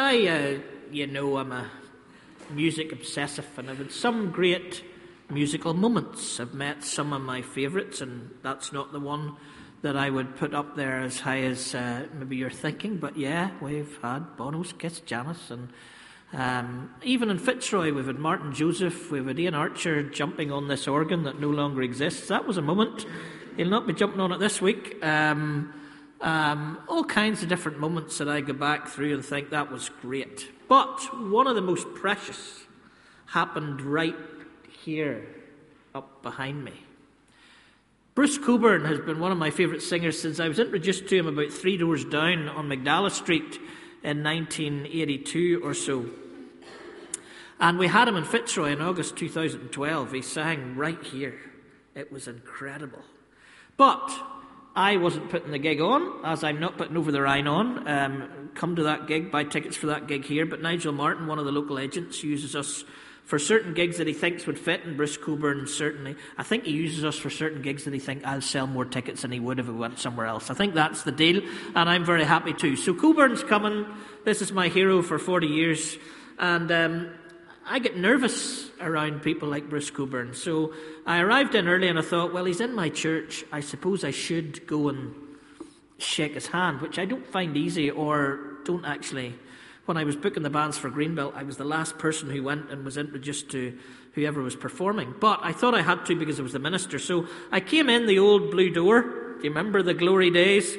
I, uh, you know, I'm a music obsessive, and I've had some great musical moments. I've met some of my favourites, and that's not the one that I would put up there as high as uh, maybe you're thinking. But yeah, we've had Bono's Kiss Janis, and um, even in Fitzroy, we've had Martyn Joseph, we've had Iain Archer jumping on this organ that no longer exists. That was a moment. He'll not be jumping on it this week. Um, um, all kinds of different moments that I go back through and think that was great. But one of the most precious happened right here, up behind me. Bruce Cockburn has been one of my favourite singers since I was introduced to him about three doors down on Magdala Street in 1982 or so. And we had him in Fitzroy in August 2012. He sang right here. It was incredible. But I wasn't putting the gig on, as I'm not putting Over the Rhine on. Um, come to that gig, buy tickets for that gig here. But Nigel Martin, one of the local agents, uses us for certain gigs that he thinks would fit, and Bruce Cockburn certainly. I think he uses us for certain gigs that he thinks I'll sell more tickets than he would if he went somewhere else. I think that's the deal, and I'm very happy too. So Cockburn's coming. This is my hero for 40 years, and um, I get nervous around people like Bruce Cockburn. So I arrived in early, and I thought, well, he's in my church. I suppose I should go and shake his hand, which I don't find easy or don't actually when I was booking the bands for Greenbelt, I was the last person who went and was introduced to whoever was performing. But I thought I had to because it was the minister. So I came in the old blue door. Do you remember the glory days?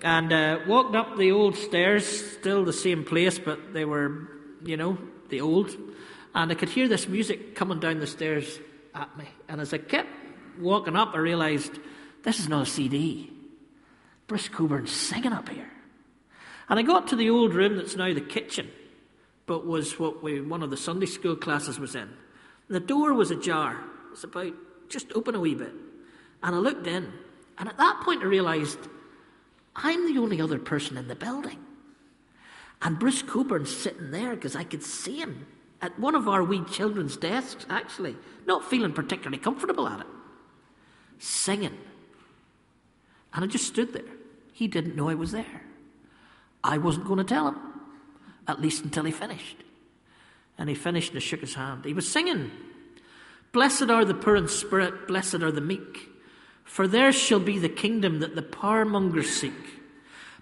And uh, walked up the old stairs, still the same place, but they were, you know, the old. And I could hear this music coming down the stairs at me. And as I kept walking up, I realised this is not a CD. Bruce Cockburn's singing up here. And I got to the old room that's now the kitchen, but was what we, one of the Sunday school classes was in. The door was ajar. It was about just open a wee bit. And I looked in, and at that point I realised I'm the only other person in the building. And Bruce Cockburn's sitting there because I could see him at one of our wee children's desks, actually, not feeling particularly comfortable at it, singing. And I just stood there. He didn't know I was there. I wasn't going to tell him, at least until he finished. And he finished and shook his hand. He was singing, Blessed are the poor in spirit, blessed are the meek, for theirs shall be the kingdom that the powermongers seek.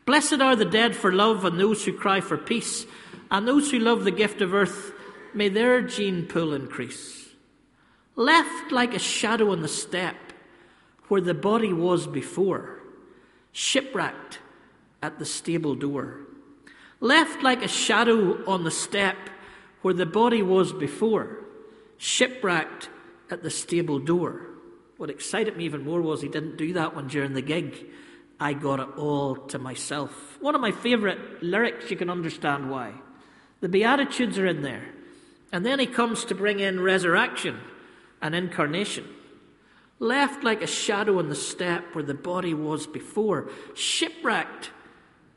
Blessed are the dead for love, and those who cry for peace, and those who love the gift of earth, may their gene pool increase. Left like a shadow on the step where the body was before, shipwrecked at the stable door, left like a shadow on the step where the body was before, shipwrecked at the stable door. What excited me even more was he didn't do that one during the gig. I got it all to myself. One of my favourite lyrics, you can understand why. The Beatitudes are in there. And then he comes to bring in resurrection and incarnation. Left like a shadow on the step where the body was before, shipwrecked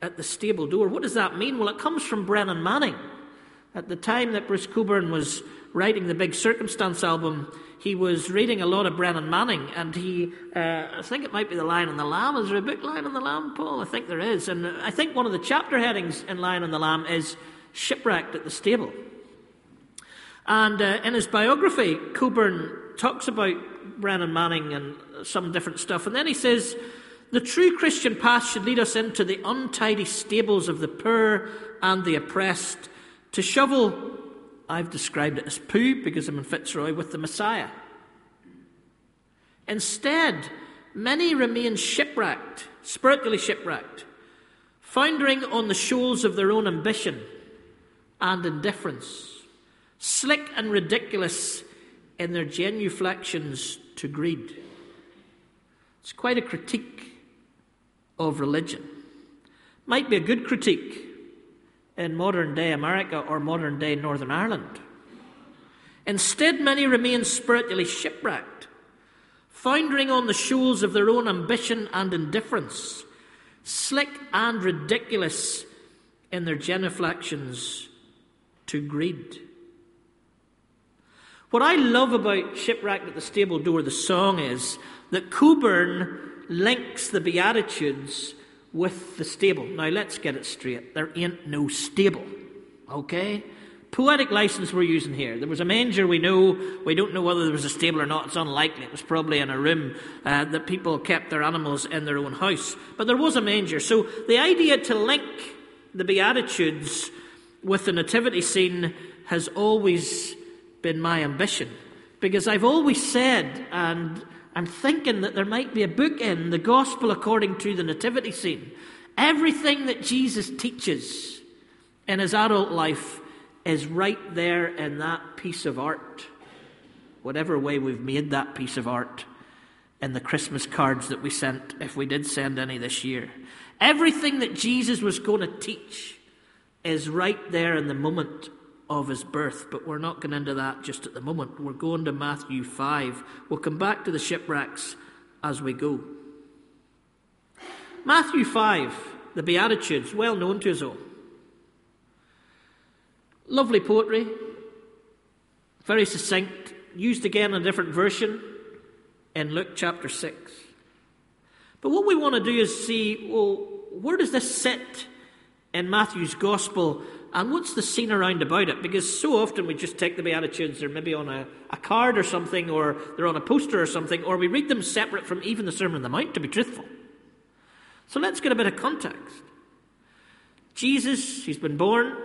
at the stable door. What does that mean? Well, it comes from Brennan Manning. At the time that Bruce Cockburn was writing the Big Circumstance album, he was reading a lot of Brennan Manning, and he, uh, I think it might be The Lion and the Lamb. Is there a book, Lion and the Lamb, Paul? I think there is. And I think one of the chapter headings in Lion and the Lamb is Shipwrecked at the Stable. And uh, in his biography, Cockburn talks about Brennan Manning and some different stuff. And then he says, the true Christian path should lead us into the untidy stables of the poor and the oppressed to shovel, I've described it as poo because I'm in Fitzroy, with the Messiah. Instead, many remain shipwrecked, spiritually shipwrecked, foundering on the shoals of their own ambition and indifference, slick and ridiculous in their genuflections to greed. It's quite a critique of religion. Might be a good critique in modern day America or modern day Northern Ireland. Instead, many remain spiritually shipwrecked, foundering on the shoals of their own ambition and indifference, slick and ridiculous in their genuflections to greed. What I love about Shipwrecked at the Stable Door, the song, is that Cockburn links the Beatitudes with the stable. Now, let's get it straight. There ain't no stable. Okay? Poetic license we're using here. There was a manger, we know. We don't know whether there was a stable or not. It's unlikely. It was probably in a room uh, that people kept their animals in their own house. But there was a manger. So the idea to link the Beatitudes with the nativity scene has always been my ambition. Because I've always said, and I'm thinking that there might be a book in the Gospel according to the nativity scene. Everything that Jesus teaches in his adult life is right there in that piece of art. Whatever way we've made that piece of art in the Christmas cards that we sent, if we did send any this year. Everything that Jesus was going to teach is right there in the moment of his birth, but we're not going into that just at the moment. We're going to Matthew 5. We'll come back to the shipwrecks as we go. Matthew 5, the Beatitudes, well known to us all. Lovely poetry, very succinct, used again in a different version in Luke chapter 6. But what we want to do is see well, where does this sit in Matthew's gospel and what's the scene around about it? Because so often we just take the Beatitudes, they're maybe on a, a card or something, or they're on a poster or something, or we read them separate from even the Sermon on the Mount, to be truthful. So let's get a bit of context. Jesus, he's been born,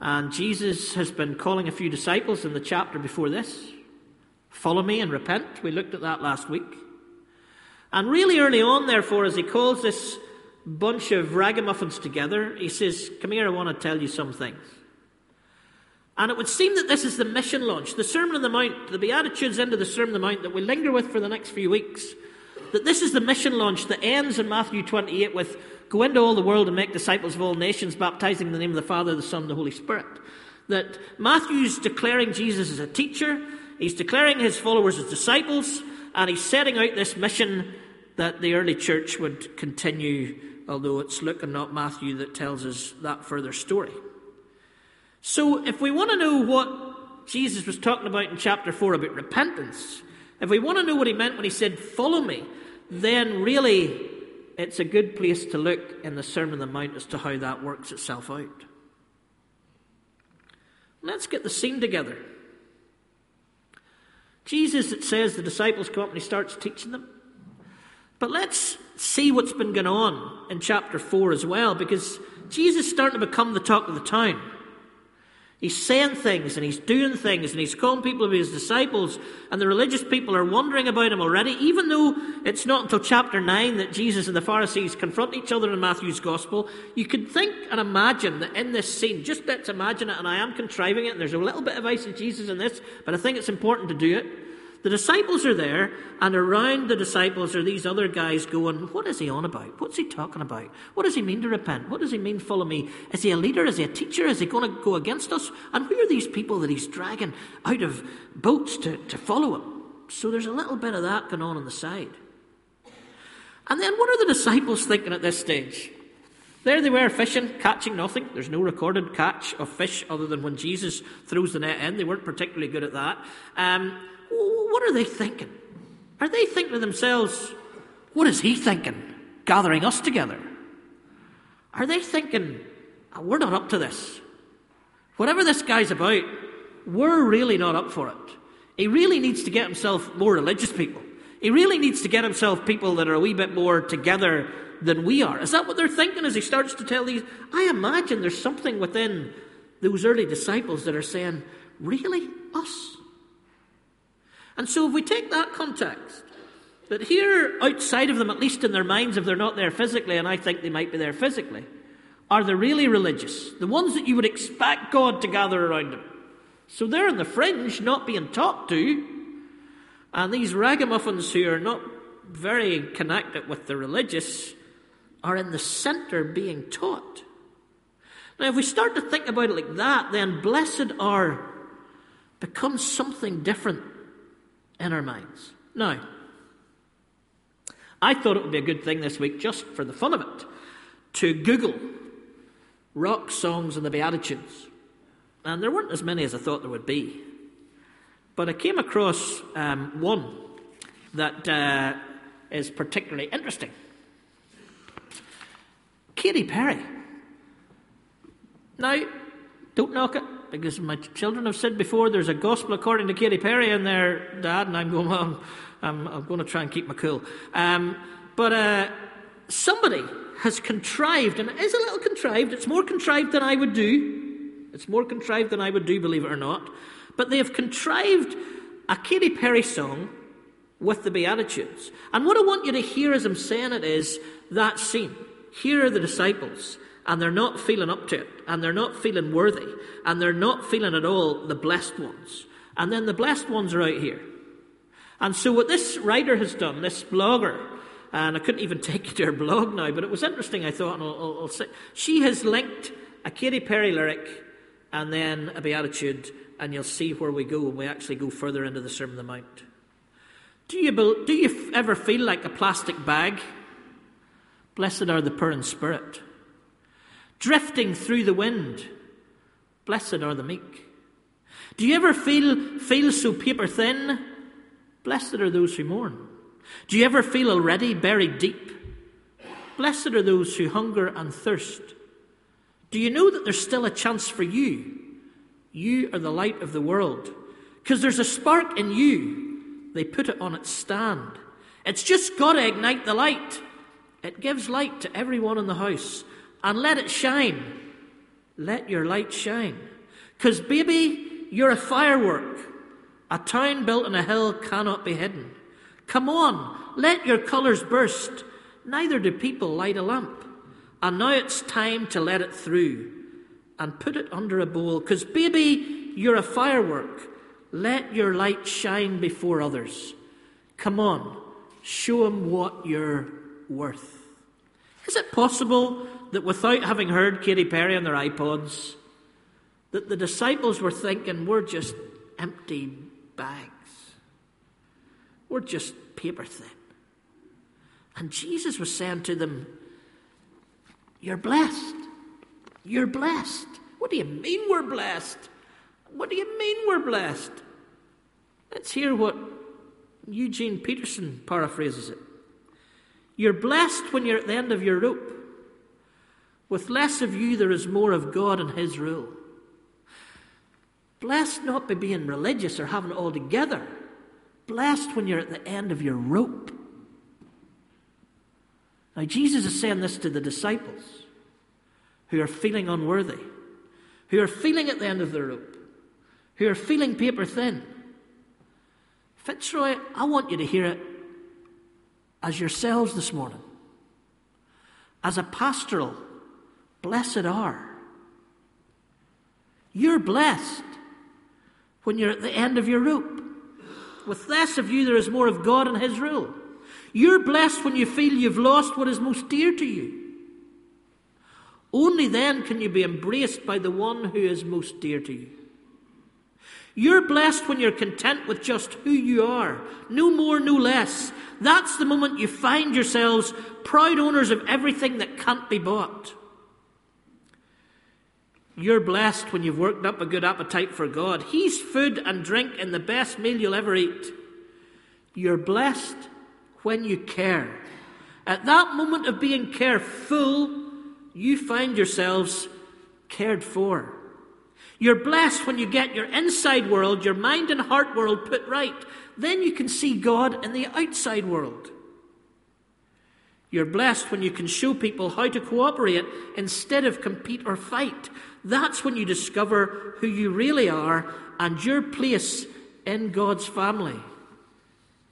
and Jesus has been calling a few disciples in the chapter before this. Follow me and repent. We looked at that last week. And really early on, therefore, as he calls this bunch of ragamuffins together, he says, Come here, I want to tell you some things. And it would seem that this is the mission launch, the Sermon on the Mount, the Beatitudes into the Sermon on the Mount that we linger with for the next few weeks. That this is the mission launch that ends in Matthew 28 with Go into all the world and make disciples of all nations, baptizing in the name of the Father, the Son, and the Holy Spirit. That Matthew's declaring Jesus as a teacher, he's declaring his followers as disciples, and he's setting out this mission that the early church would continue, although it's Luke and not Matthew that tells us that further story. So, if we want to know what Jesus was talking about in chapter 4 about repentance, if we want to know what he meant when he said, Follow me, then really it's a good place to look in the Sermon on the Mount as to how that works itself out. Let's get the scene together. Jesus, it says, the disciples come up and he starts teaching them. But let's see what's been going on in chapter 4 as well, because Jesus is starting to become the talk of the town. He's saying things and he's doing things and he's calling people to be his disciples, and the religious people are wondering about him already, even though it's not until chapter 9 that Jesus and the Pharisees confront each other in Matthew's Gospel. You could think and imagine that in this scene, just let's imagine it, and I am contriving it, and there's a little bit of eisegesis in this, but I think it's important to do it. The disciples are there, and around the disciples are these other guys going, What is he on about? What's he talking about? What does he mean to repent? What does he mean follow me? Is he a leader? Is he a teacher? Is he going to go against us? And who are these people that he's dragging out of boats to, to follow him? So there's a little bit of that going on on the side. And then what are the disciples thinking at this stage? There they were fishing, catching nothing. There's no recorded catch of fish other than when Jesus throws the net in. They weren't particularly good at that. Um, what are they thinking? Are they thinking to themselves, what is he thinking, gathering us together? Are they thinking, oh, we're not up to this? Whatever this guy's about, we're really not up for it. He really needs to get himself more religious people. He really needs to get himself people that are a wee bit more together than we are. Is that what they're thinking as he starts to tell these? I imagine there's something within those early disciples that are saying, Really? Us? And so, if we take that context, that here outside of them, at least in their minds, if they're not there physically, and I think they might be there physically, are the really religious, the ones that you would expect God to gather around them. So they're in the fringe, not being talked to, and these ragamuffins who are not very connected with the religious are in the centre being taught. Now, if we start to think about it like that, then blessed are becomes something different in our minds. Now, I thought it would be a good thing this week, just for the fun of it, to Google rock songs and the Beatitudes. And there weren't as many as I thought there would be. But I came across um, one that uh, is particularly interesting Katy Perry. Now, Don't knock it, because my children have said before there's a gospel according to Katy Perry in there, Dad, and I'm going, well, I'm, I'm going to try and keep my cool. Um, but uh, somebody has contrived, and it is a little contrived, it's more contrived than I would do. It's more contrived than I would do, believe it or not. But they have contrived a Katy Perry song with the Beatitudes. And what I want you to hear as I'm saying it is that scene. Here are the disciples, and they're not feeling up to it, and they're not feeling worthy, and they're not feeling at all the blessed ones. And then the blessed ones are out here. And so, what this writer has done, this blogger, and I couldn't even take you to her blog now, but it was interesting, I thought, and I'll, I'll, I'll say, she has linked a Katy Perry lyric and then a Beatitude, and you'll see where we go when we actually go further into the Sermon on the Mount. Do you, do you ever feel like a plastic bag? Blessed are the poor in spirit. Drifting through the wind. Blessed are the meek. Do you ever feel, feel so paper thin? Blessed are those who mourn. Do you ever feel already buried deep? Blessed are those who hunger and thirst. Do you know that there's still a chance for you? You are the light of the world. Because there's a spark in you they put it on its stand. It's just got to ignite the light. It gives light to everyone in the house. And let it shine. Let your light shine. Because, baby, you're a firework. A town built on a hill cannot be hidden. Come on, let your colours burst. Neither do people light a lamp. And now it's time to let it through and put it under a bowl. Because, baby, you're a firework. Let your light shine before others. Come on, show them what you're worth. Is it possible that without having heard Katy Perry on their iPods, that the disciples were thinking, we're just empty bags? We're just paper thin. And Jesus was saying to them, You're blessed. You're blessed. What do you mean we're blessed? What do you mean we're blessed? Let's hear what Eugene Peterson paraphrases it. You're blessed when you're at the end of your rope. With less of you, there is more of God and His rule. Blessed not by being religious or having it all together. Blessed when you're at the end of your rope. Now, Jesus is saying this to the disciples who are feeling unworthy, who are feeling at the end of their rope who are feeling paper thin. Fitzroy, I want you to hear it as yourselves this morning. As a pastoral, blessed are. You're blessed when you're at the end of your rope. With less of you, there is more of God and His rule. You're blessed when you feel you've lost what is most dear to you. Only then can you be embraced by the one who is most dear to you. You're blessed when you're content with just who you are. No more, no less. That's the moment you find yourselves proud owners of everything that can't be bought. You're blessed when you've worked up a good appetite for God. He's food and drink and the best meal you'll ever eat. You're blessed when you care. At that moment of being careful, you find yourselves cared for. You're blessed when you get your inside world, your mind and heart world put right. Then you can see God in the outside world. You're blessed when you can show people how to cooperate instead of compete or fight. That's when you discover who you really are and your place in God's family.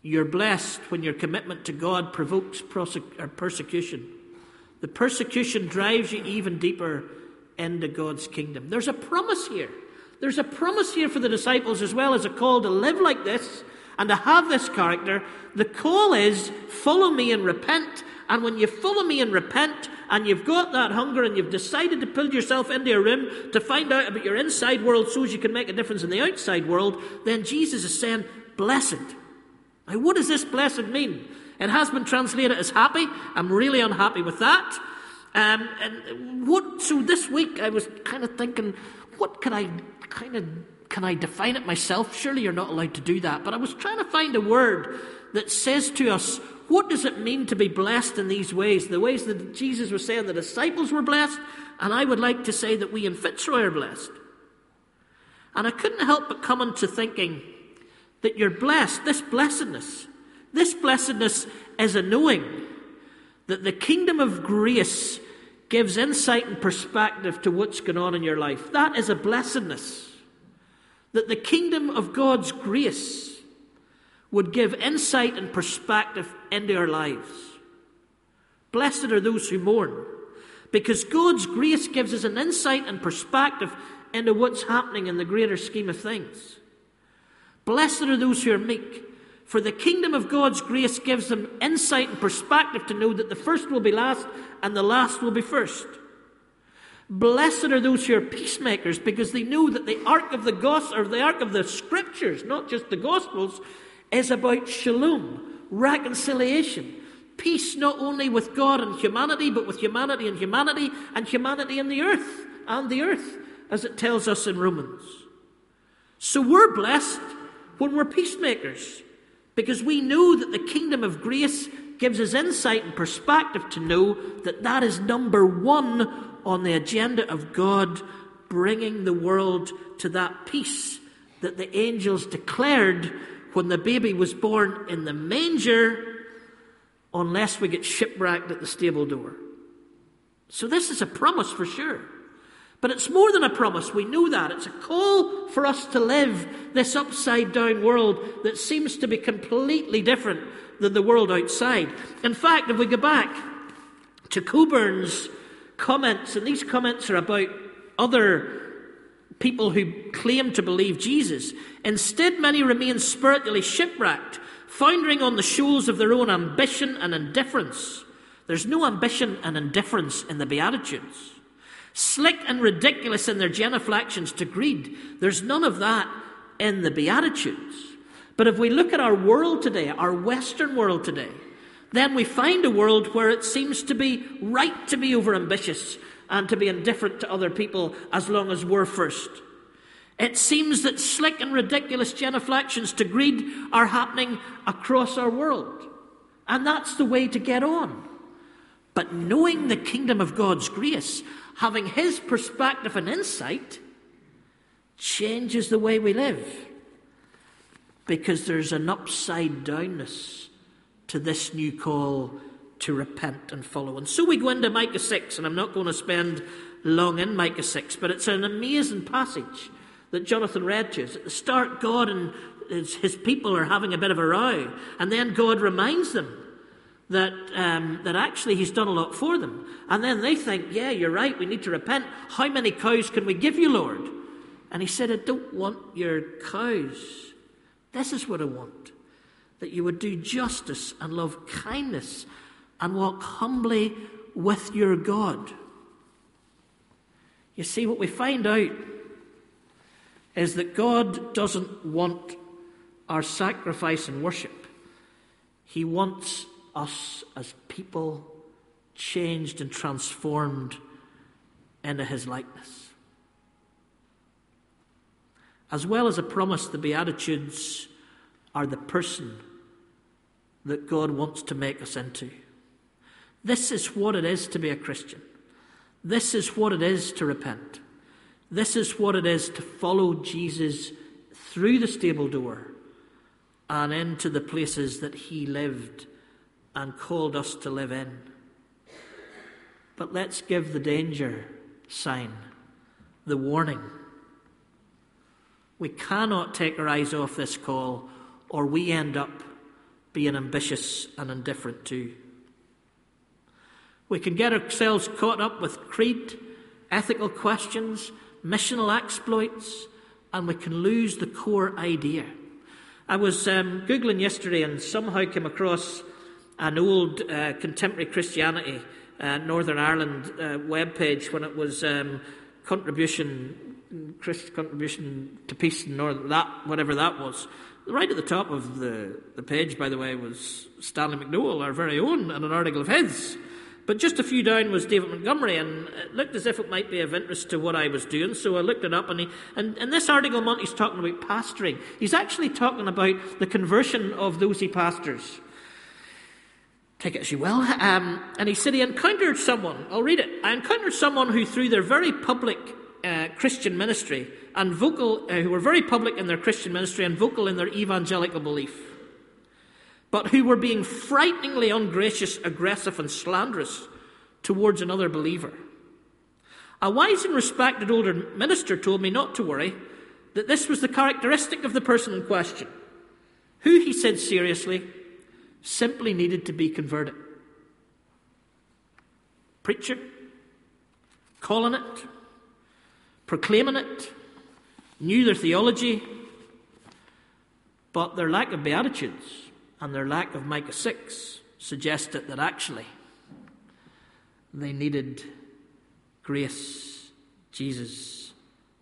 You're blessed when your commitment to God provokes persecution. The persecution drives you even deeper into God's kingdom. There's a promise here. There's a promise here for the disciples as well as a call to live like this and to have this character. The call is follow me and repent. And when you follow me and repent, and you've got that hunger, and you've decided to pull yourself into a room to find out about your inside world so as you can make a difference in the outside world, then Jesus is saying, Blessed. Now, what does this blessed mean? It has been translated as happy. I'm really unhappy with that. Um, and what? So this week I was kind of thinking, what can I kind of can I define it myself? Surely you're not allowed to do that. But I was trying to find a word that says to us, what does it mean to be blessed in these ways? The ways that Jesus was saying the disciples were blessed, and I would like to say that we in Fitzroy are blessed. And I couldn't help but come into thinking that you're blessed, this blessedness, this blessedness is a knowing that the kingdom of grace gives insight and perspective to what's going on in your life. That is a blessedness. That the kingdom of God's grace would give insight and perspective into our lives. Blessed are those who mourn, because God's grace gives us an insight and perspective into what's happening in the greater scheme of things. Blessed are those who are meek, for the kingdom of God's grace gives them insight and perspective to know that the first will be last and the last will be first. Blessed are those who are peacemakers because they know that the arc of the gospel, or the arc of the scriptures, not just the gospels, is about shalom, reconciliation, peace not only with God and humanity, but with humanity and humanity and humanity in the earth and the earth, as it tells us in Romans. So we're blessed when we're peacemakers because we know that the kingdom of grace gives us insight and perspective to know that that is number one on the agenda of God, bringing the world to that peace that the angels declared when the baby was born in the manger, unless we get shipwrecked at the stable door. So, this is a promise for sure. But it's more than a promise, we know that. It's a call for us to live this upside down world that seems to be completely different than the world outside. In fact, if we go back to Cockburn's comments, and these comments are about other people who claim to believe Jesus, instead, many remain spiritually shipwrecked, foundering on the shoals of their own ambition and indifference. There's no ambition and indifference in the Beatitudes slick and ridiculous in their genuflections to greed. There's none of that in the Beatitudes. But if we look at our world today, our Western world today, then we find a world where it seems to be right to be overambitious and to be indifferent to other people as long as we're first. It seems that slick and ridiculous genuflections to greed are happening across our world. And that's the way to get on. But knowing the kingdom of God's grace having his perspective and insight changes the way we live. Because there's an upside downness to this new call to repent and follow. And so we go into Micah 6, and I'm not going to spend long in Micah 6, but it's an amazing passage that Jonathan read to us. At the start, God and his people are having a bit of a row, and then God reminds them that, um, that actually he's done a lot for them. And then they think, yeah, you're right, we need to repent. How many cows can we give you, Lord? And he said, I don't want your cows. This is what I want that you would do justice and love kindness and walk humbly with your God. You see, what we find out is that God doesn't want our sacrifice and worship, He wants us as people changed and transformed into his likeness. As well as a promise, the Beatitudes are the person that God wants to make us into. This is what it is to be a Christian. This is what it is to repent. This is what it is to follow Jesus through the stable door and into the places that he lived and called us to live in. But let's give the danger sign, the warning. We cannot take our eyes off this call, or we end up being ambitious and indifferent too. We can get ourselves caught up with creed, ethical questions, missional exploits, and we can lose the core idea. I was um, Googling yesterday and somehow came across an old uh, contemporary Christianity uh, Northern Ireland uh, webpage when it was um, contribution, Christ contribution to peace in Northern, that whatever that was. Right at the top of the, the page, by the way, was Stanley McDowell, our very own, and an article of his. But just a few down was David Montgomery, and it looked as if it might be of interest to what I was doing. So I looked it up, and, he, and in this article, Monty's talking about pastoring. He's actually talking about the conversion of those he pastors. Take it as you will. Um, and he said he encountered someone. I'll read it. I encountered someone who, through their very public uh, Christian ministry and vocal, uh, who were very public in their Christian ministry and vocal in their evangelical belief, but who were being frighteningly ungracious, aggressive, and slanderous towards another believer. A wise and respected older minister told me not to worry, that this was the characteristic of the person in question, who, he said seriously, simply needed to be converted. Preacher, calling it, proclaiming it, knew their theology, but their lack of Beatitudes and their lack of Micah 6 suggested that actually they needed grace, Jesus,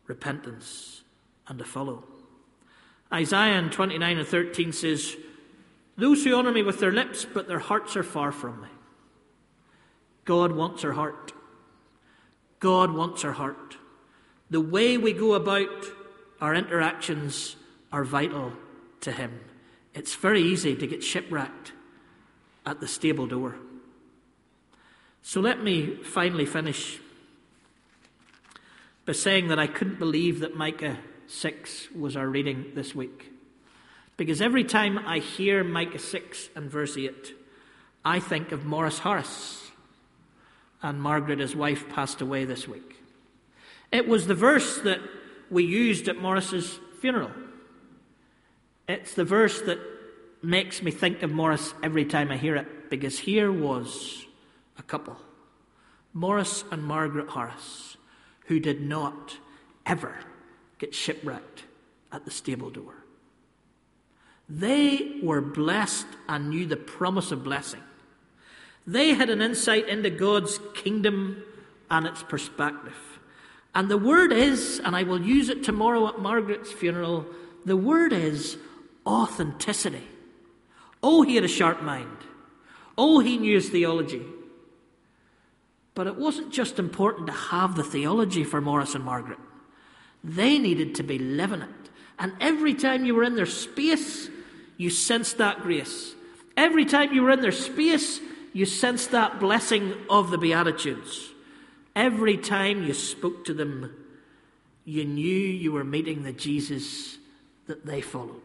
repentance, and to follow. Isaiah 29 and 13 says, Those who honour me with their lips, but their hearts are far from me. God wants our heart. God wants our heart. The way we go about our interactions are vital to Him. It's very easy to get shipwrecked at the stable door. So let me finally finish by saying that I couldn't believe that Micah 6 was our reading this week. Because every time I hear Micah 6 and verse 8, I think of Morris Harris. And Margaret, his wife, passed away this week. It was the verse that we used at Morris's funeral. It's the verse that makes me think of Morris every time I hear it, because here was a couple Morris and Margaret Harris, who did not ever get shipwrecked at the stable door. They were blessed and knew the promise of blessing. They had an insight into God's kingdom and its perspective. And the word is, and I will use it tomorrow at Margaret's funeral, the word is authenticity. Oh, he had a sharp mind. Oh, he knew his theology. But it wasn't just important to have the theology for Morris and Margaret. They needed to be living it. And every time you were in their space, you sensed that grace. Every time you were in their space, you sensed that blessing of the Beatitudes. Every time you spoke to them, you knew you were meeting the Jesus that they followed.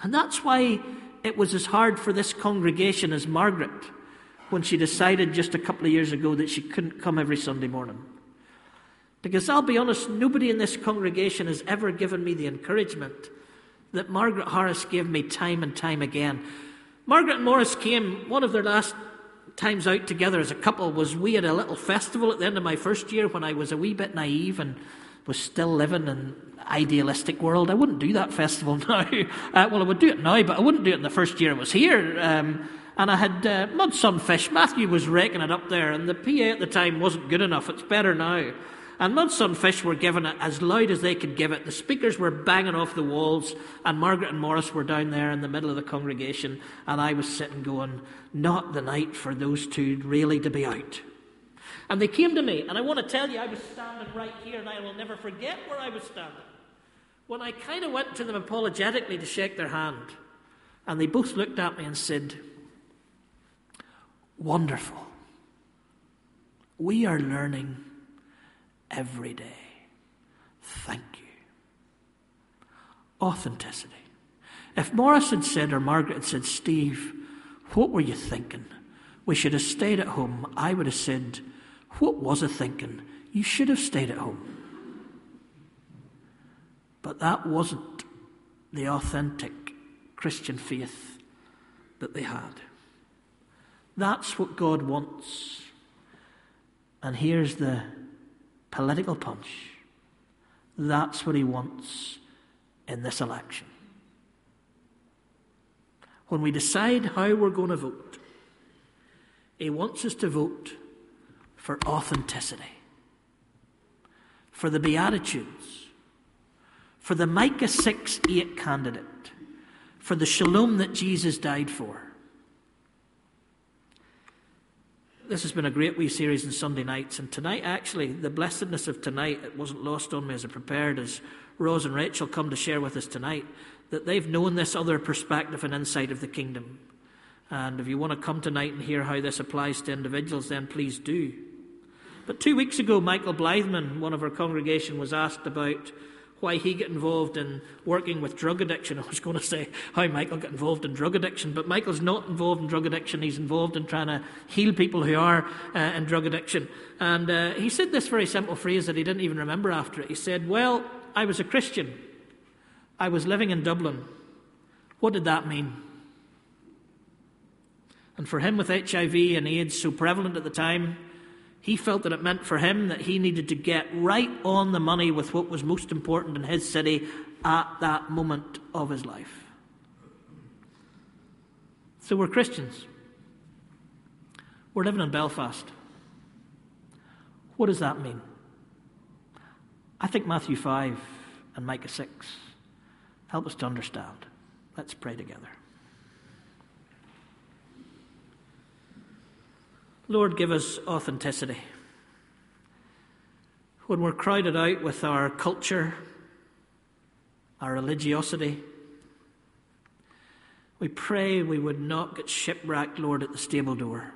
And that's why it was as hard for this congregation as Margaret when she decided just a couple of years ago that she couldn't come every Sunday morning. Because I'll be honest, nobody in this congregation has ever given me the encouragement that Margaret Harris gave me time and time again. Margaret and Morris came, one of their last times out together as a couple was we had a little festival at the end of my first year when I was a wee bit naive and was still living in idealistic world. I wouldn't do that festival now. Uh, well, I would do it now, but I wouldn't do it in the first year I was here. Um, and I had uh, mud sunfish. Matthew was raking it up there, and the PA at the time wasn't good enough. It's better now. And Mud Sunfish were giving it as loud as they could give it. The speakers were banging off the walls, and Margaret and Morris were down there in the middle of the congregation, and I was sitting going, Not the night for those two really to be out. And they came to me, and I want to tell you, I was standing right here, and I will never forget where I was standing. When I kind of went to them apologetically to shake their hand, and they both looked at me and said, Wonderful. We are learning every day. Thank you. Authenticity. If Morris had said, or Margaret had said, Steve, what were you thinking? We should have stayed at home. I would have said, What was I thinking? You should have stayed at home. But that wasn't the authentic Christian faith that they had. That's what God wants. And here's the political punch. That's what he wants in this election. When we decide how we're going to vote, he wants us to vote for authenticity, for the Beatitudes, for the Micah 6 8 candidate, for the shalom that Jesus died for. this has been a great wee series on Sunday nights, and tonight, actually, the blessedness of tonight, it wasn't lost on me as I prepared, as Rose and Rachel come to share with us tonight, that they've known this other perspective and insight of the kingdom. And if you want to come tonight and hear how this applies to individuals, then please do. But two weeks ago, Michael Blythman, one of our congregation, was asked about why he got involved in working with drug addiction. I was going to say how Michael got involved in drug addiction, but Michael's not involved in drug addiction. He's involved in trying to heal people who are uh, in drug addiction. And uh, he said this very simple phrase that he didn't even remember after it. He said, Well, I was a Christian. I was living in Dublin. What did that mean? And for him, with HIV and AIDS so prevalent at the time, he felt that it meant for him that he needed to get right on the money with what was most important in his city at that moment of his life. So we're Christians. We're living in Belfast. What does that mean? I think Matthew 5 and Micah 6 help us to understand. Let's pray together. Lord, give us authenticity. When we're crowded out with our culture, our religiosity, we pray we would not get shipwrecked, Lord, at the stable door,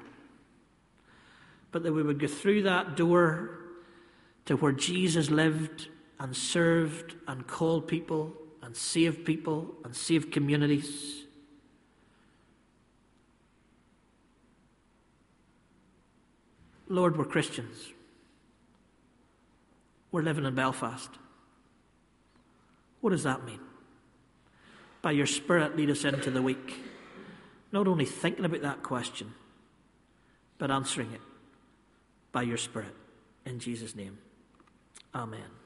but that we would go through that door to where Jesus lived and served and called people and saved people and saved communities. Lord, we're Christians. We're living in Belfast. What does that mean? By your Spirit, lead us into the week. Not only thinking about that question, but answering it by your Spirit. In Jesus' name, Amen.